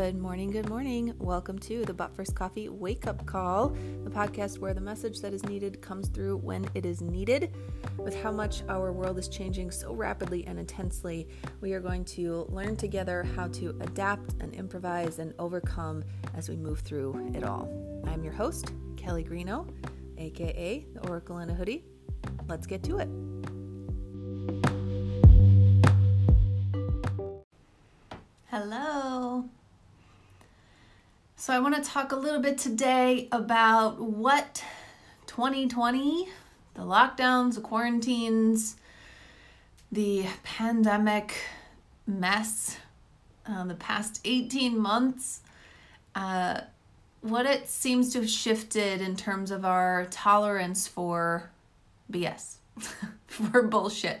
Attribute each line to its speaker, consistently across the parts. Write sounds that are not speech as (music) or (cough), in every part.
Speaker 1: Good morning, good morning. Welcome to the But First Coffee Wake Up Call, the podcast where the message that is needed comes through when it is needed. With how much our world is changing so rapidly and intensely, we are going to learn together how to adapt and improvise and overcome as we move through it all. I'm your host, Kelly Grignon, aka the Oracle in a Hoodie. Let's get to it. Hello. So, I want to talk a little bit today about what 2020, the lockdowns, the quarantines, the pandemic mess, uh, the past 18 months, uh, what it seems to have shifted in terms of our tolerance for BS, (laughs) for bullshit.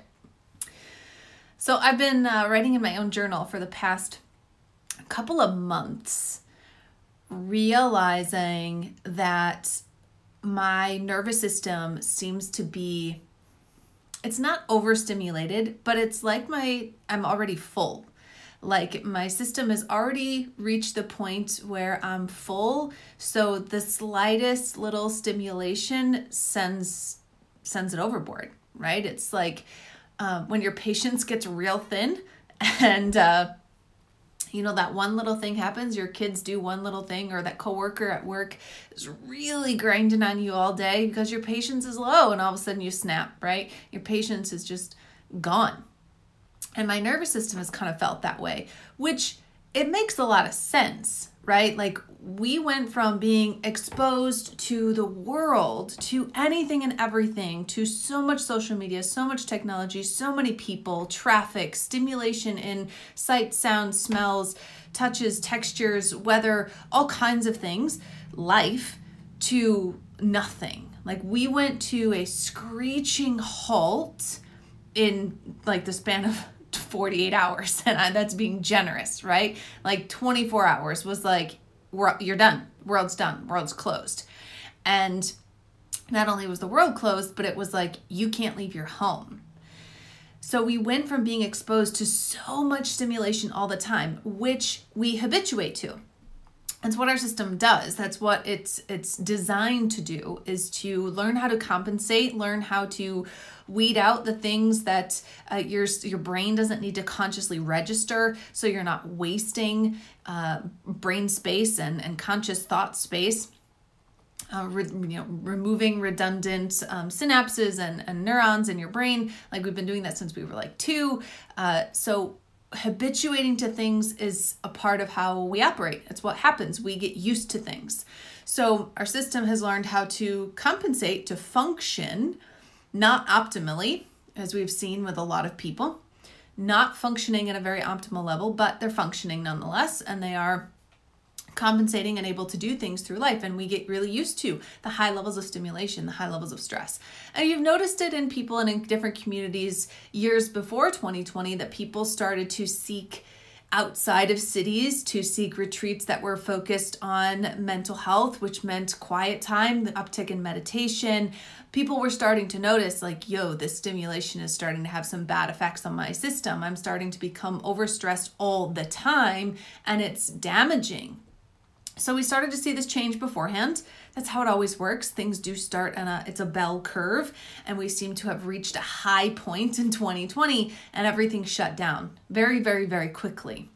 Speaker 1: So I've been uh, writing in my own journal for the past couple of months, realizing that my nervous system seems to be it's not overstimulated, but it's like my I'm already full. Like my system has already reached the point where I'm full, so the slightest little stimulation sends sends it overboard, right? It's like uh, when your patience gets real thin (laughs) and uh, you know that one little thing happens your kids do one little thing or that coworker at work is really grinding on you all day because your patience is low and all of a sudden you snap right your patience is just gone and my nervous system has kind of felt that way which it makes a lot of sense right? Like we went from being exposed to the world, to anything and everything, to so much social media, so much technology, so many people, traffic, stimulation in sight, sound, smells, touches, textures, weather, all kinds of things, life, to nothing. Like we went to a screeching halt in like the span of (laughs) 48 hours (laughs) and I, that's being generous right like 24 hours was like we're, you're done. World's done. World's closed. And not only was the world closed but it was like you can't leave your home. So we went from being exposed to so much stimulation all the time which we habituate to. That's what our system does. That's what it's it's designed to do is to learn how to compensate learn how to weed out the things that uh, your your brain doesn't need to consciously register so you're not wasting uh, brain space and and conscious thought space uh, re, you know, removing redundant um, synapses and, and neurons in your brain. Like we've been doing that since we were like two. Uh, so habituating to things is a part of how we operate. It's what happens. We get used to things. So our system has learned how to compensate to function, not optimally, as we've seen with a lot of people, not functioning at a very optimal level, but they're functioning nonetheless, and they are compensating and able to do things through life and we get really used to the high levels of stimulation the high levels of stress. And you've noticed it in people and in different communities years before 2020 that people started to seek outside of cities to seek retreats that were focused on mental health, which meant quiet time, the uptick in meditation. People were starting to notice, like, yo, this stimulation is starting to have some bad effects on my system. I'm starting to become overstressed all the time, and it's damaging so we started to see this change beforehand. That's how it always works. Things do start and a it's a bell curve and we seem to have reached a high point in 2020 and everything shut down very very very quickly.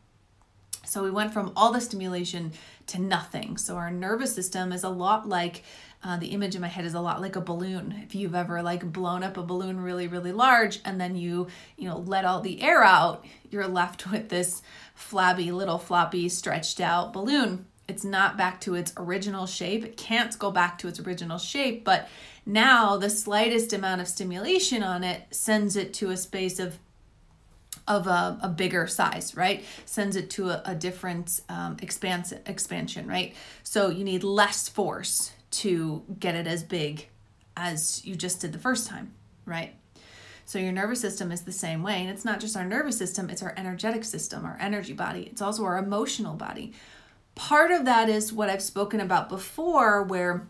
Speaker 1: So we went from all the stimulation to nothing. So our nervous system is a lot like uh, the image in my head is a lot like a balloon. If you've ever like blown up a balloon really really large and then you you know let all the air out, you're left with this flabby little floppy stretched out balloon it's not back to its original shape. It can't go back to its original shape, but now the slightest amount of stimulation on it sends it to a space of of a, a bigger size, right? Sends it to a, a different um, expansion, right? So you need less force to get it as big as you just did the first time, right? So your nervous system is the same way. And it's not just our nervous system, it's our energetic system, our energy body. It's also our emotional body. Part of that is what I've spoken about before, where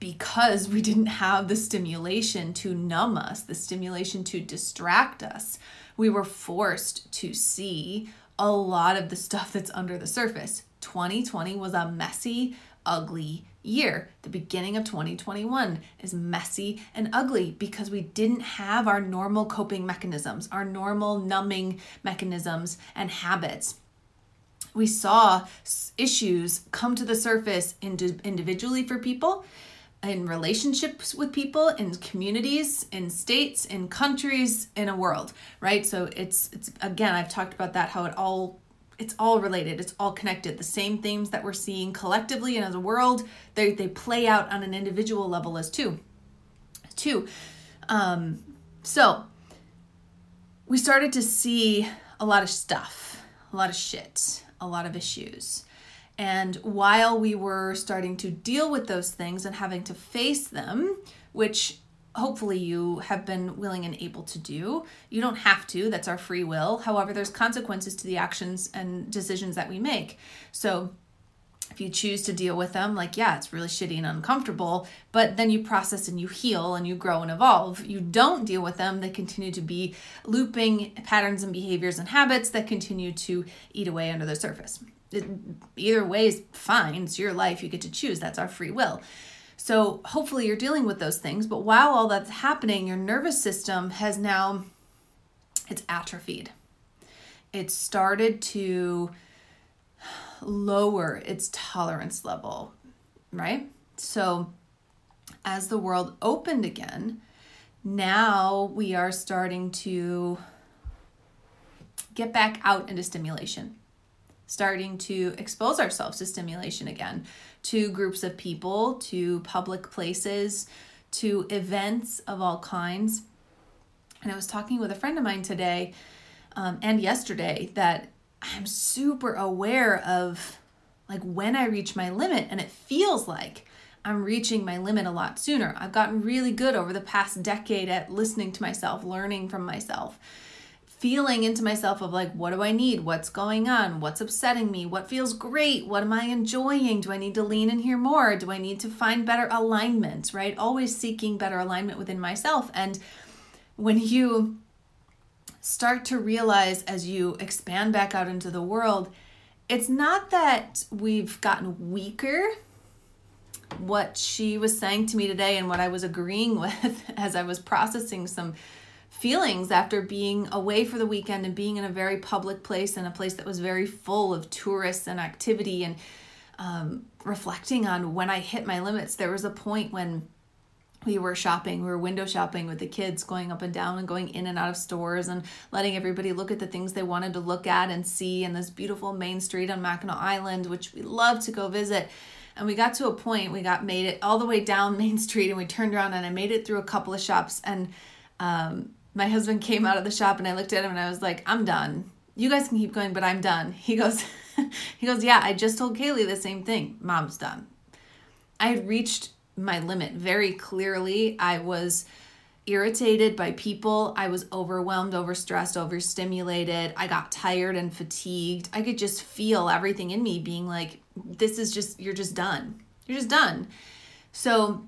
Speaker 1: because we didn't have the stimulation to numb us, the stimulation to distract us, we were forced to see a lot of the stuff that's under the surface. 2020 was a messy, ugly year. The beginning of 2021 is messy and ugly because we didn't have our normal coping mechanisms, our normal numbing mechanisms and habits. We saw issues come to the surface individually for people, in relationships with people, in communities, in states, in countries, in a world, right? So it's it's again, I've talked about that how it all it's all related it's all connected. The same themes that we're seeing collectively and as a world they, they play out on an individual level as two two um, so we started to see a lot of stuff a lot of shit a lot of issues and while we were starting to deal with those things and having to face them which hopefully you have been willing and able to do. You don't have to, that's our free will. However, there's consequences to the actions and decisions that we make. So if you choose to deal with them, like, yeah, it's really shitty and uncomfortable, but then you process and you heal and you grow and evolve. You don't deal with them, they continue to be looping patterns and behaviors and habits that continue to eat away under the surface. It, either way is fine, it's your life, you get to choose, that's our free will. So hopefully you're dealing with those things, but while all that's happening, your nervous system has now it's atrophied. It started to lower its tolerance level, right? So as the world opened again, now we are starting to get back out into stimulation, starting to expose ourselves to stimulation again, to groups of people, to public places, to events of all kinds. And I was talking with a friend of mine today um, and yesterday that I'm super aware of like when I reach my limit, and it feels like I'm reaching my limit a lot sooner. I've gotten really good over the past decade at listening to myself, learning from myself feeling into myself of like, what do I need? What's going on? What's upsetting me? What feels great? What am I enjoying? Do I need to lean in here more? Do I need to find better alignment, right? Always seeking better alignment within myself. And when you start to realize as you expand back out into the world, it's not that we've gotten weaker. What she was saying to me today and what I was agreeing (laughs) with as I was processing some feelings after being away for the weekend and being in a very public place and a place that was very full of tourists and activity and um, reflecting on when I hit my limits. There was a point when we were shopping, we were window shopping with the kids, going up and down and going in and out of stores and letting everybody look at the things they wanted to look at and see in this beautiful main street on Mackinac Island, which we love to go visit. And we got to a point, we got made it all the way down (laughs) Main Street and we turned around and I made it through a couple of shops and um, my husband came out of the shop and I looked at him and I was like, I'm done. You guys can keep going, but I'm done. (laughs) He goes, (laughs) he goes, yeah, I just told Kaylee the same thing. Mom's done. I had reached my limit very clearly. I was irritated by people. I was overwhelmed, overstressed, overstimulated. I got tired and fatigued. I could just feel everything in me being like, this is just, you're just done. You're just done. So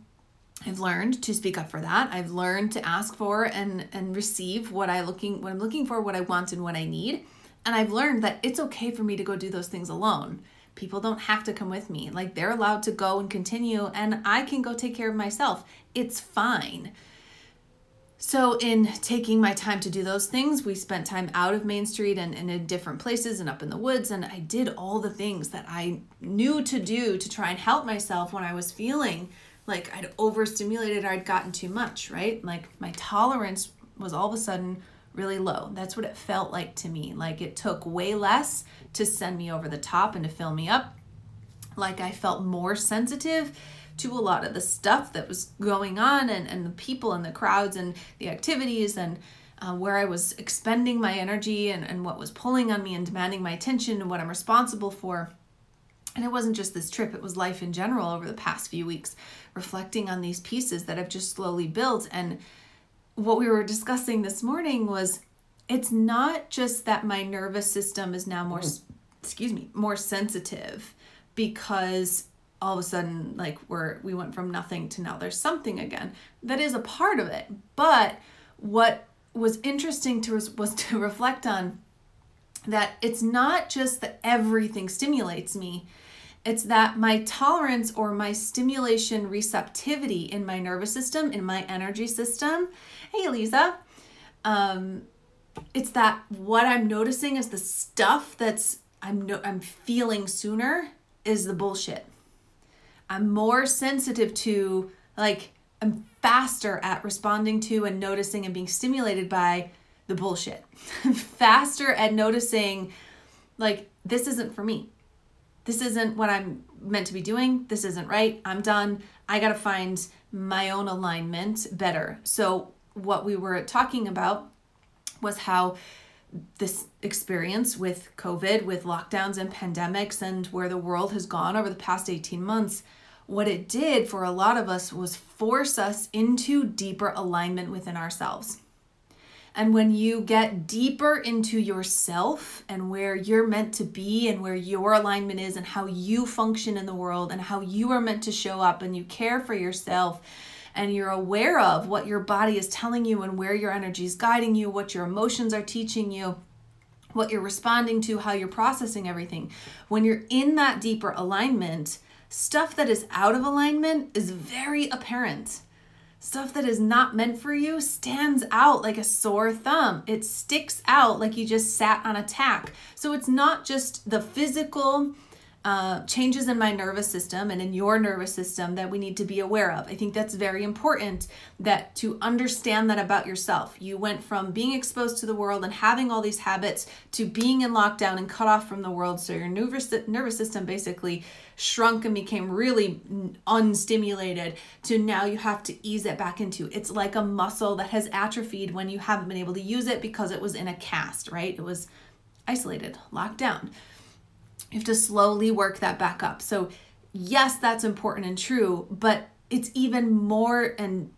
Speaker 1: I've learned to speak up for that. I've learned to ask for and and receive what I looking what I'm looking for, what I want and what I need. And I've learned that it's okay for me to go do those things alone. People don't have to come with me. Like they're allowed to go and continue and I can go take care of myself. It's fine. So, in taking my time to do those things, we spent time out of Main Street and, and in different places and up in the woods. And I did all the things that I knew to do to try and help myself when I was feeling like I'd overstimulated or I'd gotten too much, right? Like my tolerance was all of a sudden really low. That's what it felt like to me. Like it took way less to send me over the top and to fill me up. Like I felt more sensitive to a lot of the stuff that was going on and, and the people and the crowds and the activities and uh, where I was expending my energy and, and what was pulling on me and demanding my attention and what I'm responsible for. And it wasn't just this trip, it was life in general over the past few weeks reflecting on these pieces that have just slowly built. And what we were discussing this morning was it's not just that my nervous system is now more, mm. excuse me, more sensitive because all of a sudden like we're we went from nothing to now there's something again that is a part of it but what was interesting to was (laughs) to reflect on that it's not just that everything stimulates me, it's that my tolerance or my stimulation receptivity in my nervous system, in my energy system. Hey, Lisa. Um, it's that what I'm noticing is the stuff that's I'm no, I'm feeling sooner is the bullshit. I'm more sensitive to like I'm faster at responding to and noticing and being stimulated by the bullshit. (laughs) I'm faster at noticing like this isn't for me. This isn't what I'm meant to be doing. This isn't right. I'm done. I got to find my own alignment better. So what we were talking about was how this experience with COVID, with lockdowns and pandemics, and where the world has gone over the past 18 months, what it did for a lot of us was force us into deeper alignment within ourselves. And when you get deeper into yourself and where you're meant to be and where your alignment is and how you function in the world and how you are meant to show up and you care for yourself and you're aware of what your body is telling you and where your energy is guiding you, what your emotions are teaching you, what you're responding to, how you're processing everything. When you're in that deeper alignment, stuff that is out of alignment is very apparent. Stuff that is not meant for you stands out like a sore thumb. It sticks out like you just sat on a tack. So it's not just the physical uh, changes in my nervous system and in your nervous system that we need to be aware of. I think that's very important that to understand that about yourself. You went from being exposed to the world and having all these habits to being in lockdown and cut off from the world. So your nervous nervous system basically shrunk and became really unstimulated to now you have to ease it back into. It's like a muscle that has atrophied when you haven't been able to use it because it was in a cast, right? It was isolated, locked down. You have to slowly work that back up. So, yes, that's important and true, but it's even more and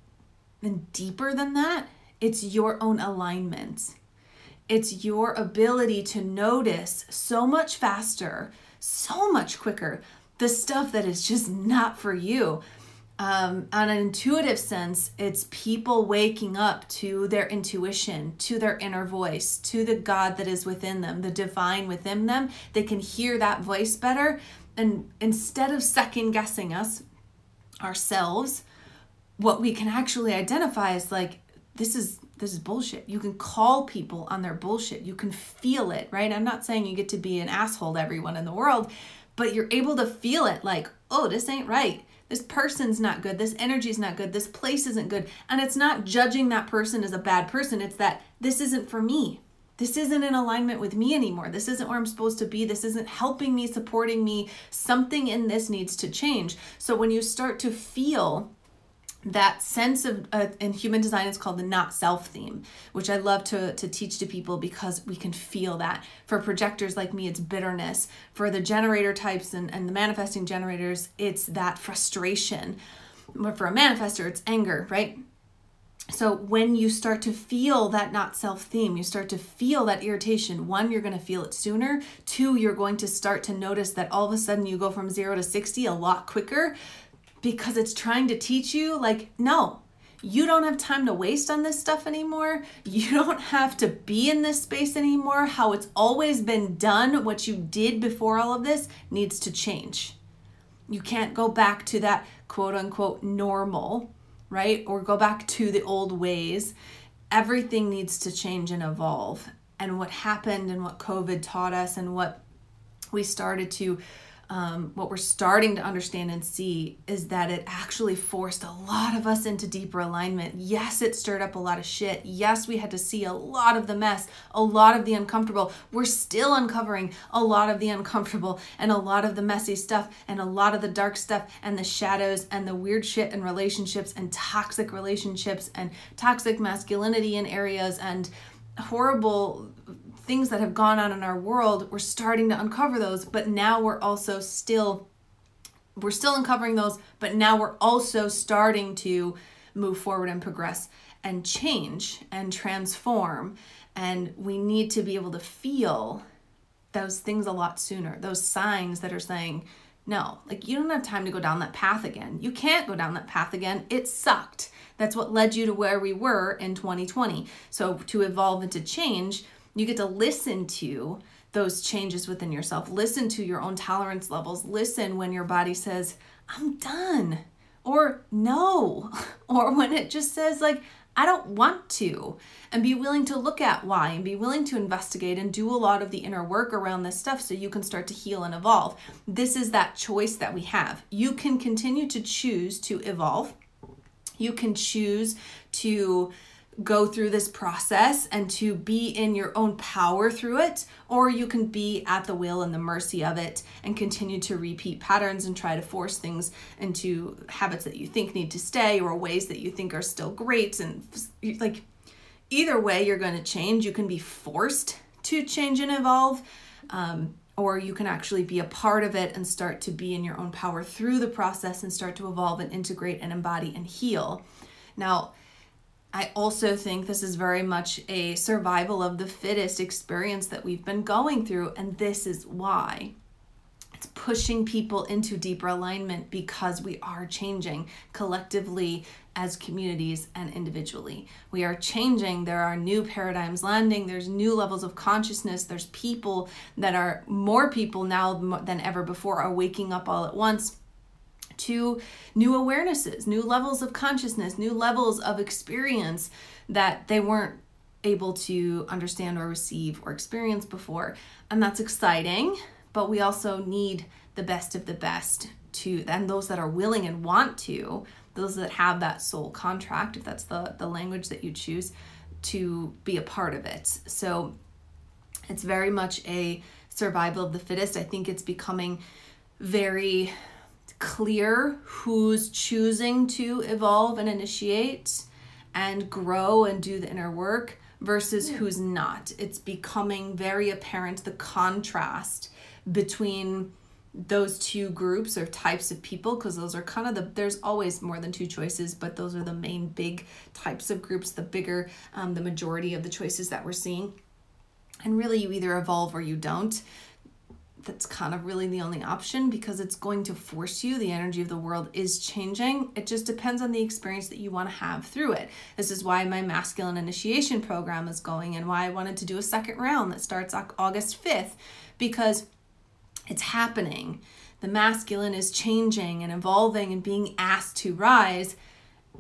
Speaker 1: and deeper than that. It's your own alignment. It's your ability to notice so much faster, so much quicker, the stuff that is just not for you um, on an intuitive sense, it's people waking up to their intuition, to their inner voice, to the God that is within them, the divine within them. They can hear that voice better. And instead of second guessing us, ourselves, what we can actually identify is like, this is this is bullshit. You can call people on their bullshit. You can feel it, right? I'm not saying you get to be an asshole to everyone in the world, but you're able to feel it like, oh, this ain't right this person's not good, this energy's not good, this place isn't good. And it's not judging that person as a bad person, it's that this isn't for me. This isn't in alignment with me anymore. This isn't where I'm supposed to be. This isn't helping me, supporting me. Something in this needs to change. So when you start to feel that sense of uh, in human design is called the not self theme which i love to, to teach to people because we can feel that. For projectors like me it's bitterness. For the generator types and, and the manifesting generators it's that frustration. But for a manifester it's anger right? So when you start to feel that not self theme you start to feel that irritation one you're going to feel it sooner. Two you're going to start to notice that all of a sudden you go from 0 to 60 a lot quicker because it's trying to teach you like, no, you don't have time to waste on this stuff anymore. You don't have to be in this space anymore. How it's always been done, what you did before all of this needs to change. You can't go back to that quote unquote normal, right? Or go back to the old ways. Everything needs to change and evolve. And what happened and what COVID taught us and what we started to um, what we're starting to understand and see is that it actually forced a lot of us into deeper alignment. Yes, it stirred up a lot of shit. Yes, we had to see a lot of the mess, a lot of the uncomfortable. We're still uncovering a lot of the uncomfortable and a lot of the messy stuff and a lot of the dark stuff and the shadows and the weird shit in relationships and toxic relationships and toxic masculinity in areas and horrible things that have gone on in our world, we're starting to uncover those, but now we're also still we're still uncovering those, but now we're also starting to move forward and progress and change and transform. And we need to be able to feel those things a lot sooner, those signs that are saying, no, like you don't have time to go down that path again. You can't go down that path again. It sucked. That's what led you to where we were in 2020. So to evolve and to change, you get to listen to those changes within yourself. Listen to your own tolerance levels. Listen when your body says, I'm done, or no, (laughs) or when it just says, like, I don't want to. And be willing to look at why and be willing to investigate and do a lot of the inner work around this stuff so you can start to heal and evolve. This is that choice that we have. You can continue to choose to evolve. You can choose to go through this process and to be in your own power through it, or you can be at the will and the mercy of it and continue to repeat patterns and try to force things into habits that you think need to stay or ways that you think are still great. And like either way, you're going to change. You can be forced to change and evolve. Um, or you can actually be a part of it and start to be in your own power through the process and start to evolve and integrate and embody and heal. Now, I also think this is very much a survival of the fittest experience that we've been going through, and this is why. It's pushing people into deeper alignment because we are changing collectively as communities and individually. We are changing. There are new paradigms landing. There's new levels of consciousness. There's people that are more people now than ever before are waking up all at once to new awarenesses, new levels of consciousness, new levels of experience that they weren't able to understand or receive or experience before. And that's exciting, but we also need the best of the best to and those that are willing and want to, those that have that soul contract, if that's the, the language that you choose, to be a part of it. So it's very much a survival of the fittest. I think it's becoming very clear who's choosing to evolve and initiate and grow and do the inner work versus who's not. It's becoming very apparent the contrast between those two groups or types of people because those are kind of the there's always more than two choices but those are the main big types of groups the bigger um, the majority of the choices that we're seeing. And really you either evolve or you don't that's kind of really the only option because it's going to force you. The energy of the world is changing. It just depends on the experience that you want to have through it. This is why my masculine initiation program is going and why I wanted to do a second round that starts August 5th because it's happening. The masculine is changing and evolving and being asked to rise,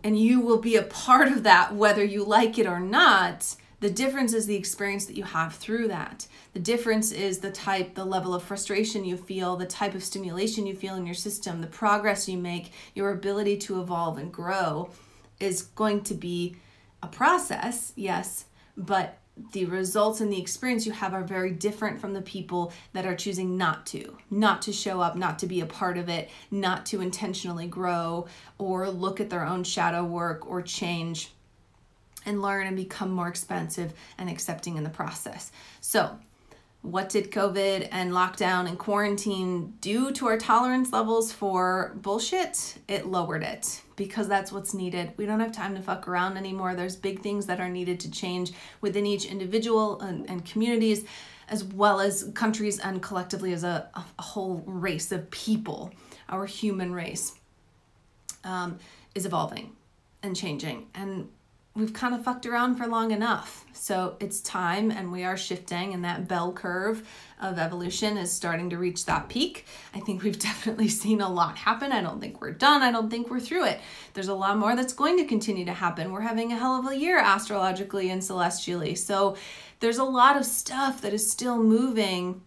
Speaker 1: and you will be a part of that whether you like it or not the difference is the experience that you have through that. The difference is the type, the level of frustration you feel, the type of stimulation you feel in your system, the progress you make, your ability to evolve and grow is going to be a process, yes, but the results and the experience you have are very different from the people that are choosing not to, not to show up, not to be a part of it, not to intentionally grow or look at their own shadow work or change and learn and become more expensive and accepting in the process. So, what did COVID and lockdown and quarantine do to our tolerance levels for bullshit? It lowered it because that's what's needed. We don't have time to fuck around anymore. There's big things that are needed to change within each individual and, and communities, as well as countries and collectively as a, a whole race of people. Our human race um, is evolving and changing. And we've kind of fucked around for long enough. So it's time, and we are shifting, and that bell curve of evolution is starting to reach that peak. I think we've (laughs) definitely seen a lot happen. I don't think we're done. I don't think we're through it. There's a lot more that's going to continue to happen. We're having a hell of a year astrologically and celestially. So there's a lot of stuff that is still moving.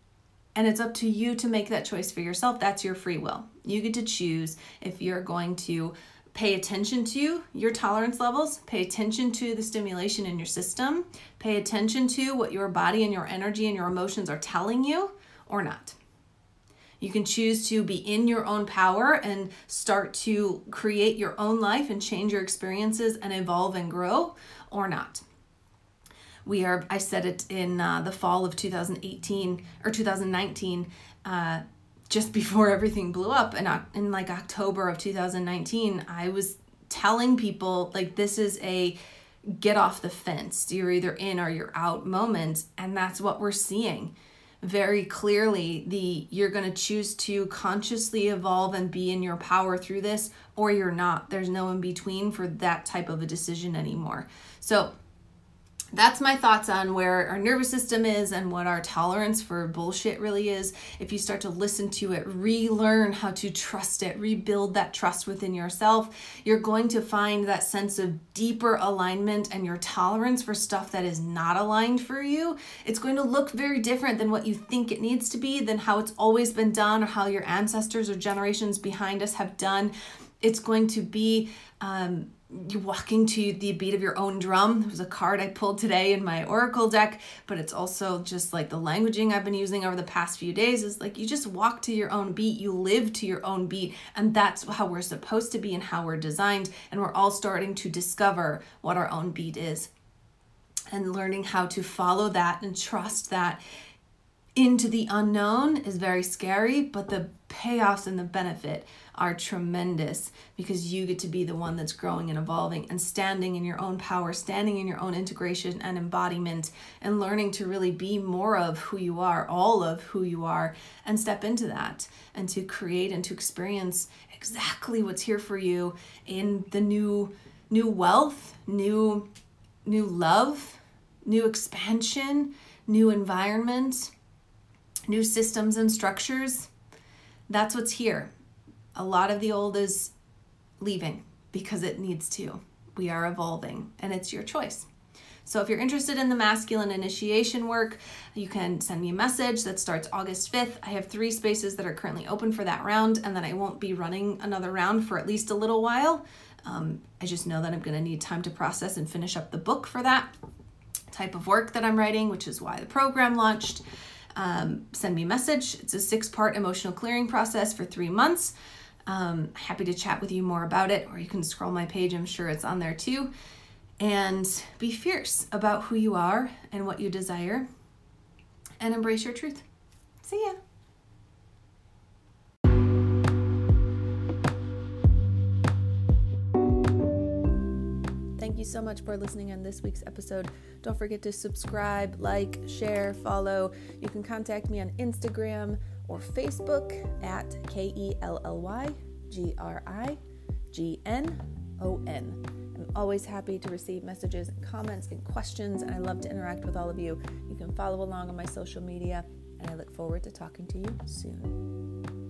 Speaker 1: And it's up to you to make that choice for yourself. That's your free will. You get to choose if you're going to pay attention to your tolerance levels, pay attention to the stimulation in your system, pay attention to what your body and your energy and your emotions are telling you or not. You can choose to be in your own power and start to create your own life and change your experiences and evolve and grow or not. We are, I said it in uh, the fall of 2018 or 2019. Uh, just before everything blew up in, in like October of 2019, I was telling people like this is a get off the fence. You're either in or you're out moment. And that's what we're seeing very clearly. The you're going to choose to consciously evolve and be in your power through this, or you're not. There's no in between for that type of a decision anymore. So that's my thoughts on where our nervous system is and what our tolerance for bullshit really is. If you start to listen to it, relearn how to trust it, rebuild that trust within yourself, you're going to find that sense of deeper alignment and your tolerance for stuff that is not aligned for you. It's going to look very different than what you think it needs to be, than how it's always been done or how your ancestors or generations behind us have done. It's going to be um, you're walking to the beat of your own drum. It was a card I pulled today in my oracle deck, but it's also just like the languaging I've been using over the past few days is like you just walk to your own beat, you live to your own beat, and that's how we're supposed to be and how we're designed. And we're all starting to discover what our own beat is and learning how to follow that and trust that into the unknown is very scary, but the payoffs and the benefit are tremendous because you get to be the one that's growing and evolving and standing in your own power, standing in your own integration and embodiment, and learning to really be more of who you are, all of who you are, and step into that and to create and to experience exactly what's here for you in the new new wealth, new new love, new expansion, new environment, new systems and structures. That's what's here a lot of the old is leaving because it needs to. We are evolving and it's your choice. So if you're interested in the masculine initiation work, you can send me a message that starts August 5th. I have three spaces that are currently open for that round, and then I won't be running another round for at least a little while. Um, I just know that I'm going to need time to process and finish up the book for that type of work that I'm writing, which is why the program launched. Um, send me a message. It's a six part emotional clearing process for three months. Um, happy to chat with you more about it, or you can scroll my page, I'm sure it's on there too. And be fierce about who you are and what you desire, and embrace your truth. See ya. Thank you so much for listening on this week's episode. Don't forget to subscribe, like, share, follow. You can contact me on Instagram or Facebook at K E L L Y G R I G N O N. I'm always happy to receive messages and comments and questions, and I love to interact with all of you. You can follow along on my social media, and I look forward to talking to you soon.